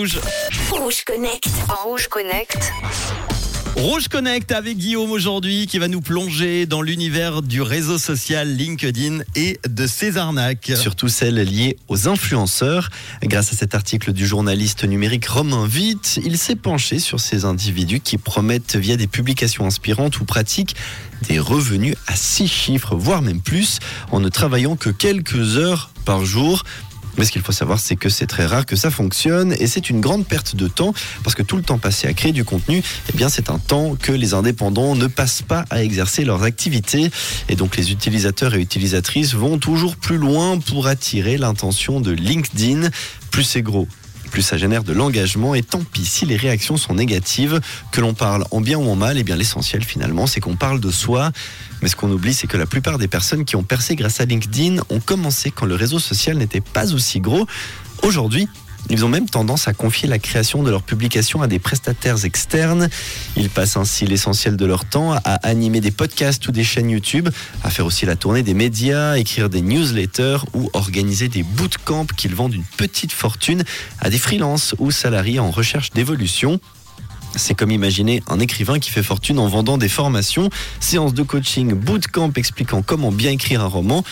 Rouge. Rouge Connect. Rouge Connect. Rouge Connect avec Guillaume aujourd'hui qui va nous plonger dans l'univers du réseau social LinkedIn et de ses arnaques. Surtout celles liées aux influenceurs. Grâce à cet article du journaliste numérique Romain Witt, il s'est penché sur ces individus qui promettent via des publications inspirantes ou pratiques des revenus à six chiffres, voire même plus, en ne travaillant que quelques heures par jour. Mais ce qu'il faut savoir, c'est que c'est très rare que ça fonctionne et c'est une grande perte de temps parce que tout le temps passé à créer du contenu, eh c'est un temps que les indépendants ne passent pas à exercer leurs activités. Et donc, les utilisateurs et utilisatrices vont toujours plus loin pour attirer l'intention de LinkedIn. Plus c'est gros, plus ça génère de l'engagement et tant pis si les réactions sont négatives, que l'on parle en bien ou en mal, et eh bien l'essentiel finalement c'est qu'on parle de soi. Mais ce qu'on oublie c'est que la plupart des personnes qui ont percé grâce à LinkedIn ont commencé quand le réseau social n'était pas aussi gros. Aujourd'hui, ils ont même tendance à confier la création de leurs publications à des prestataires externes. Ils passent ainsi l'essentiel de leur temps à animer des podcasts ou des chaînes YouTube, à faire aussi la tournée des médias, écrire des newsletters ou organiser des bootcamps qu'ils vendent une petite fortune à des freelances ou salariés en recherche d'évolution. C'est comme imaginer un écrivain qui fait fortune en vendant des formations, séances de coaching, bootcamp expliquant comment bien écrire un roman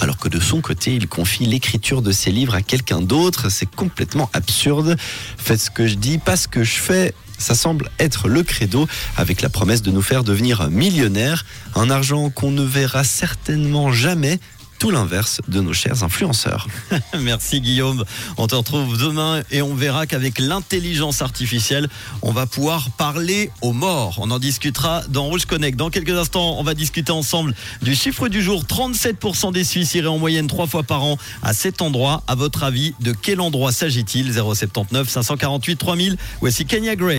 alors que de son côté, il confie l'écriture de ses livres à quelqu'un d'autre. C'est complètement absurde. Faites ce que je dis, pas ce que je fais. Ça semble être le credo avec la promesse de nous faire devenir millionnaires, un argent qu'on ne verra certainement jamais tout l'inverse de nos chers influenceurs. Merci Guillaume. On te retrouve demain et on verra qu'avec l'intelligence artificielle, on va pouvoir parler aux morts. On en discutera dans Rouge Connect. Dans quelques instants, on va discuter ensemble du chiffre du jour. 37% des Suisses iraient en moyenne trois fois par an à cet endroit. À votre avis, de quel endroit s'agit-il? 079 548 3000. Voici Kenya Gray.